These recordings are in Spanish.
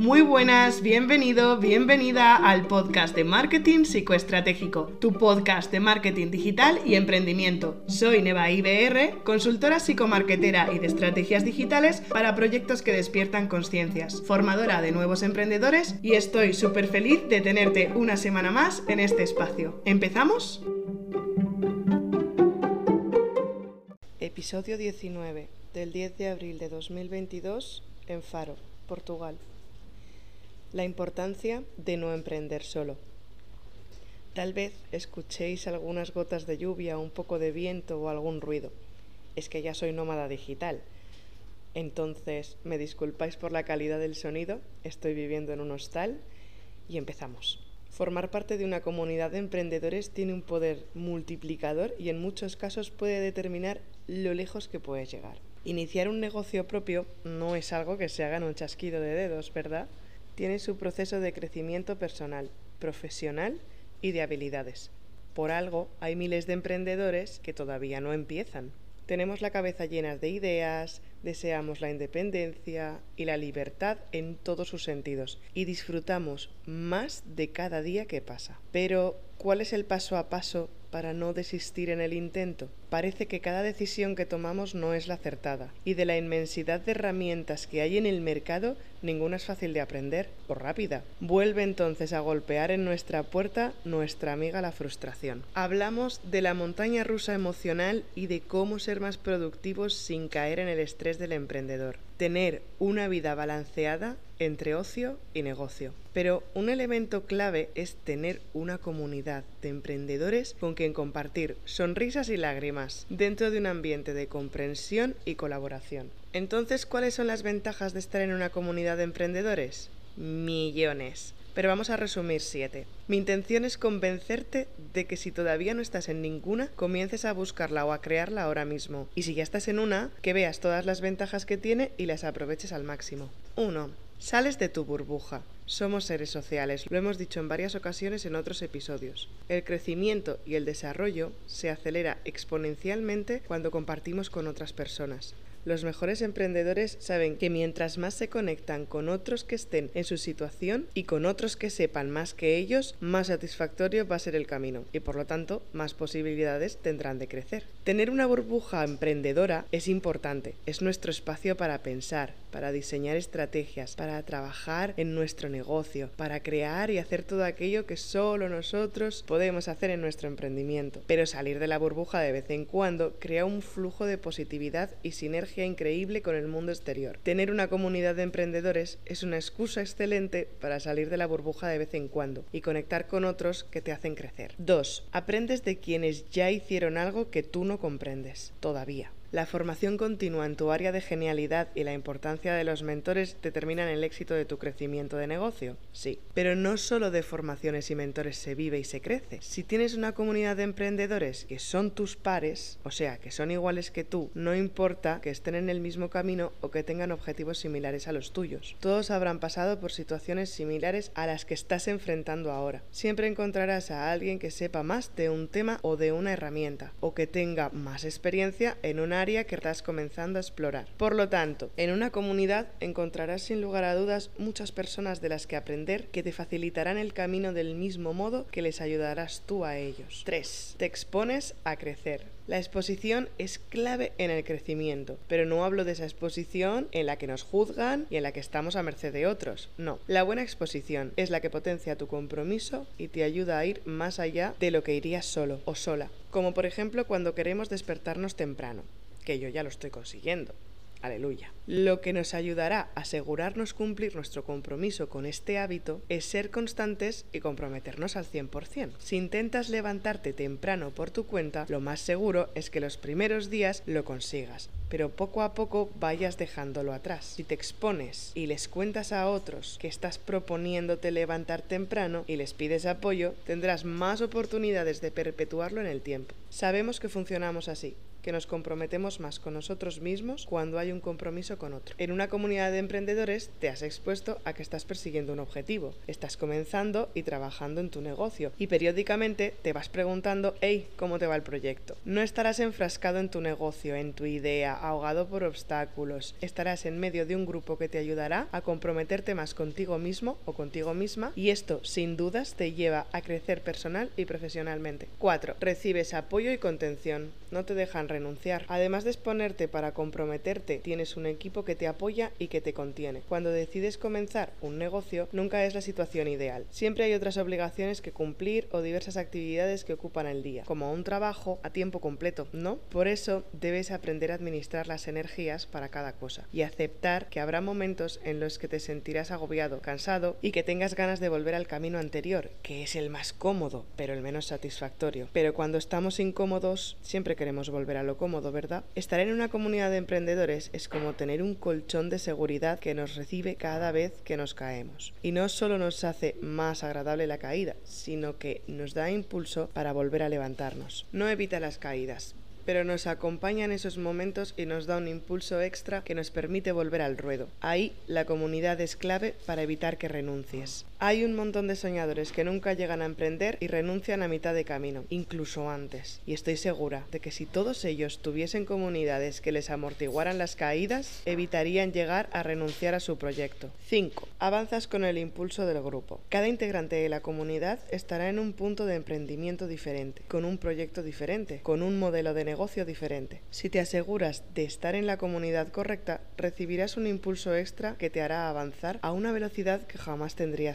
Muy buenas, bienvenido, bienvenida al podcast de Marketing Psicoestratégico, tu podcast de marketing digital y emprendimiento. Soy Neva IBR, consultora psicomarketera y de estrategias digitales para proyectos que despiertan conciencias, formadora de nuevos emprendedores y estoy súper feliz de tenerte una semana más en este espacio. ¿Empezamos? Episodio 19 del 10 de abril de 2022 en Faro, Portugal. La importancia de no emprender solo. Tal vez escuchéis algunas gotas de lluvia, un poco de viento o algún ruido. Es que ya soy nómada digital. Entonces, me disculpáis por la calidad del sonido, estoy viviendo en un hostal y empezamos. Formar parte de una comunidad de emprendedores tiene un poder multiplicador y en muchos casos puede determinar lo lejos que puedes llegar. Iniciar un negocio propio no es algo que se haga en un chasquido de dedos, ¿verdad? Tiene su proceso de crecimiento personal, profesional y de habilidades. Por algo hay miles de emprendedores que todavía no empiezan. Tenemos la cabeza llena de ideas, deseamos la independencia y la libertad en todos sus sentidos y disfrutamos más de cada día que pasa. Pero, ¿cuál es el paso a paso para no desistir en el intento? Parece que cada decisión que tomamos no es la acertada, y de la inmensidad de herramientas que hay en el mercado, ninguna es fácil de aprender o rápida. Vuelve entonces a golpear en nuestra puerta nuestra amiga la frustración. Hablamos de la montaña rusa emocional y de cómo ser más productivos sin caer en el estrés del emprendedor. Tener una vida balanceada entre ocio y negocio. Pero un elemento clave es tener una comunidad de emprendedores con quien compartir sonrisas y lágrimas dentro de un ambiente de comprensión y colaboración. Entonces, ¿cuáles son las ventajas de estar en una comunidad de emprendedores? Millones pero vamos a resumir siete. Mi intención es convencerte de que si todavía no estás en ninguna, comiences a buscarla o a crearla ahora mismo. Y si ya estás en una, que veas todas las ventajas que tiene y las aproveches al máximo. 1. Sales de tu burbuja. Somos seres sociales, lo hemos dicho en varias ocasiones en otros episodios. El crecimiento y el desarrollo se acelera exponencialmente cuando compartimos con otras personas. Los mejores emprendedores saben que mientras más se conectan con otros que estén en su situación y con otros que sepan más que ellos, más satisfactorio va a ser el camino y por lo tanto más posibilidades tendrán de crecer. Tener una burbuja emprendedora es importante, es nuestro espacio para pensar, para diseñar estrategias, para trabajar en nuestro negocio, para crear y hacer todo aquello que solo nosotros podemos hacer en nuestro emprendimiento. Pero salir de la burbuja de vez en cuando crea un flujo de positividad y sinergia increíble con el mundo exterior. Tener una comunidad de emprendedores es una excusa excelente para salir de la burbuja de vez en cuando y conectar con otros que te hacen crecer. 2. Aprendes de quienes ya hicieron algo que tú no comprendes todavía. La formación continua en tu área de genialidad y la importancia de los mentores determinan el éxito de tu crecimiento de negocio. Sí, pero no solo de formaciones y mentores se vive y se crece. Si tienes una comunidad de emprendedores que son tus pares, o sea, que son iguales que tú, no importa que estén en el mismo camino o que tengan objetivos similares a los tuyos. Todos habrán pasado por situaciones similares a las que estás enfrentando ahora. Siempre encontrarás a alguien que sepa más de un tema o de una herramienta, o que tenga más experiencia en una área que estás comenzando a explorar. Por lo tanto, en una comunidad encontrarás sin lugar a dudas muchas personas de las que aprender que te facilitarán el camino del mismo modo que les ayudarás tú a ellos. 3. Te expones a crecer. La exposición es clave en el crecimiento, pero no hablo de esa exposición en la que nos juzgan y en la que estamos a merced de otros. No, la buena exposición es la que potencia tu compromiso y te ayuda a ir más allá de lo que irías solo o sola, como por ejemplo cuando queremos despertarnos temprano que yo ya lo estoy consiguiendo. Aleluya. Lo que nos ayudará a asegurarnos cumplir nuestro compromiso con este hábito es ser constantes y comprometernos al 100%. Si intentas levantarte temprano por tu cuenta, lo más seguro es que los primeros días lo consigas, pero poco a poco vayas dejándolo atrás. Si te expones y les cuentas a otros que estás proponiéndote levantar temprano y les pides apoyo, tendrás más oportunidades de perpetuarlo en el tiempo. Sabemos que funcionamos así que nos comprometemos más con nosotros mismos cuando hay un compromiso con otro. En una comunidad de emprendedores te has expuesto a que estás persiguiendo un objetivo, estás comenzando y trabajando en tu negocio y periódicamente te vas preguntando, hey, ¿cómo te va el proyecto? No estarás enfrascado en tu negocio, en tu idea, ahogado por obstáculos, estarás en medio de un grupo que te ayudará a comprometerte más contigo mismo o contigo misma y esto sin dudas te lleva a crecer personal y profesionalmente. 4. Recibes apoyo y contención. No te dejan renunciar. Además de exponerte para comprometerte, tienes un equipo que te apoya y que te contiene. Cuando decides comenzar un negocio, nunca es la situación ideal. Siempre hay otras obligaciones que cumplir o diversas actividades que ocupan el día, como un trabajo a tiempo completo, ¿no? Por eso debes aprender a administrar las energías para cada cosa y aceptar que habrá momentos en los que te sentirás agobiado, cansado y que tengas ganas de volver al camino anterior, que es el más cómodo, pero el menos satisfactorio. Pero cuando estamos incómodos, siempre queremos volver a lo cómodo, ¿verdad? Estar en una comunidad de emprendedores es como tener un colchón de seguridad que nos recibe cada vez que nos caemos. Y no solo nos hace más agradable la caída, sino que nos da impulso para volver a levantarnos. No evita las caídas, pero nos acompaña en esos momentos y nos da un impulso extra que nos permite volver al ruedo. Ahí la comunidad es clave para evitar que renuncies. Hay un montón de soñadores que nunca llegan a emprender y renuncian a mitad de camino, incluso antes. Y estoy segura de que si todos ellos tuviesen comunidades que les amortiguaran las caídas, evitarían llegar a renunciar a su proyecto. 5. Avanzas con el impulso del grupo. Cada integrante de la comunidad estará en un punto de emprendimiento diferente, con un proyecto diferente, con un modelo de negocio diferente. Si te aseguras de estar en la comunidad correcta, recibirás un impulso extra que te hará avanzar a una velocidad que jamás tendrías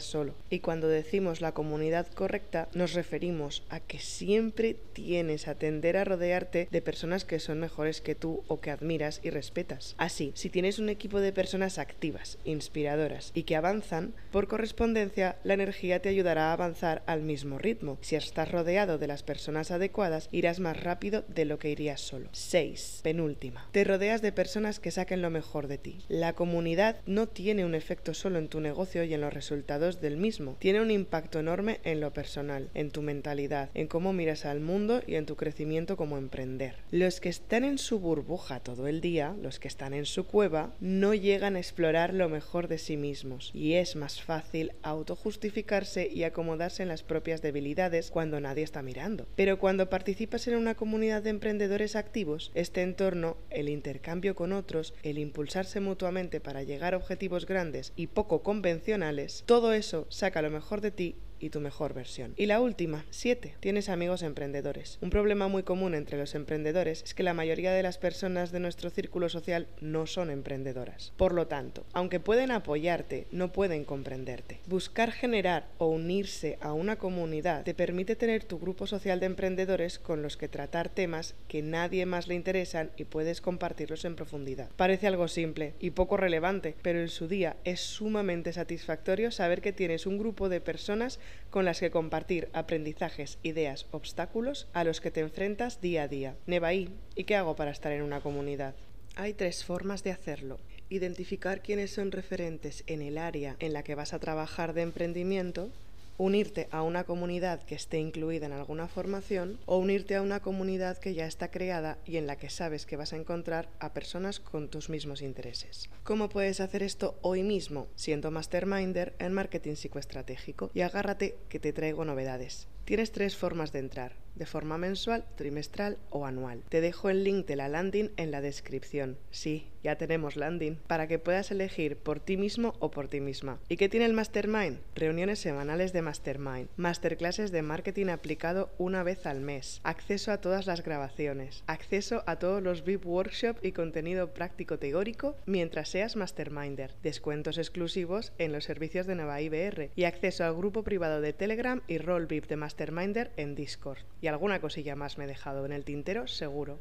y cuando decimos la comunidad correcta, nos referimos a que siempre tienes a tender a rodearte de personas que son mejores que tú o que admiras y respetas. Así, si tienes un equipo de personas activas, inspiradoras y que avanzan, por correspondencia, la energía te ayudará a avanzar al mismo ritmo. Si estás rodeado de las personas adecuadas, irás más rápido de lo que irías solo. 6. Penúltima. Te rodeas de personas que saquen lo mejor de ti. La comunidad no tiene un efecto solo en tu negocio y en los resultados de del mismo. Tiene un impacto enorme en lo personal, en tu mentalidad, en cómo miras al mundo y en tu crecimiento como emprender. Los que están en su burbuja todo el día, los que están en su cueva, no llegan a explorar lo mejor de sí mismos y es más fácil autojustificarse y acomodarse en las propias debilidades cuando nadie está mirando. Pero cuando participas en una comunidad de emprendedores activos, este entorno, el intercambio con otros, el impulsarse mutuamente para llegar a objetivos grandes y poco convencionales, todo eso saca lo mejor de ti y tu mejor versión. Y la última, 7. Tienes amigos emprendedores. Un problema muy común entre los emprendedores es que la mayoría de las personas de nuestro círculo social no son emprendedoras. Por lo tanto, aunque pueden apoyarte, no pueden comprenderte. Buscar generar o unirse a una comunidad te permite tener tu grupo social de emprendedores con los que tratar temas que nadie más le interesan y puedes compartirlos en profundidad. Parece algo simple y poco relevante, pero en su día es sumamente satisfactorio saber que tienes un grupo de personas con las que compartir aprendizajes, ideas, obstáculos a los que te enfrentas día a día. Nevaí, ¿y qué hago para estar en una comunidad? Hay tres formas de hacerlo. Identificar quiénes son referentes en el área en la que vas a trabajar de emprendimiento, unirte a una comunidad que esté incluida en alguna formación o unirte a una comunidad que ya está creada y en la que sabes que vas a encontrar a personas con tus mismos intereses. ¿Cómo puedes hacer esto hoy mismo siendo masterminder en marketing psicoestratégico? Y agárrate que te traigo novedades. Tienes tres formas de entrar de forma mensual, trimestral o anual. Te dejo el link de la landing en la descripción. Sí, ya tenemos landing, para que puedas elegir por ti mismo o por ti misma. ¿Y qué tiene el Mastermind? Reuniones semanales de Mastermind, masterclasses de marketing aplicado una vez al mes, acceso a todas las grabaciones, acceso a todos los VIP workshops y contenido práctico teórico mientras seas Masterminder, descuentos exclusivos en los servicios de Nueva IBR y acceso al grupo privado de Telegram y rol VIP de Masterminder en Discord y alguna cosilla más me he dejado en el tintero, seguro.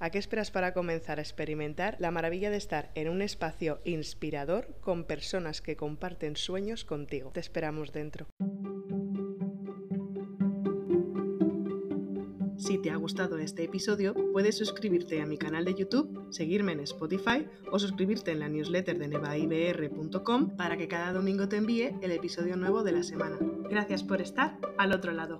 ¿A qué esperas para comenzar a experimentar la maravilla de estar en un espacio inspirador con personas que comparten sueños contigo? Te esperamos dentro. Si te ha gustado este episodio, puedes suscribirte a mi canal de YouTube, seguirme en Spotify o suscribirte en la newsletter de nevaibr.com para que cada domingo te envíe el episodio nuevo de la semana. Gracias por estar al otro lado.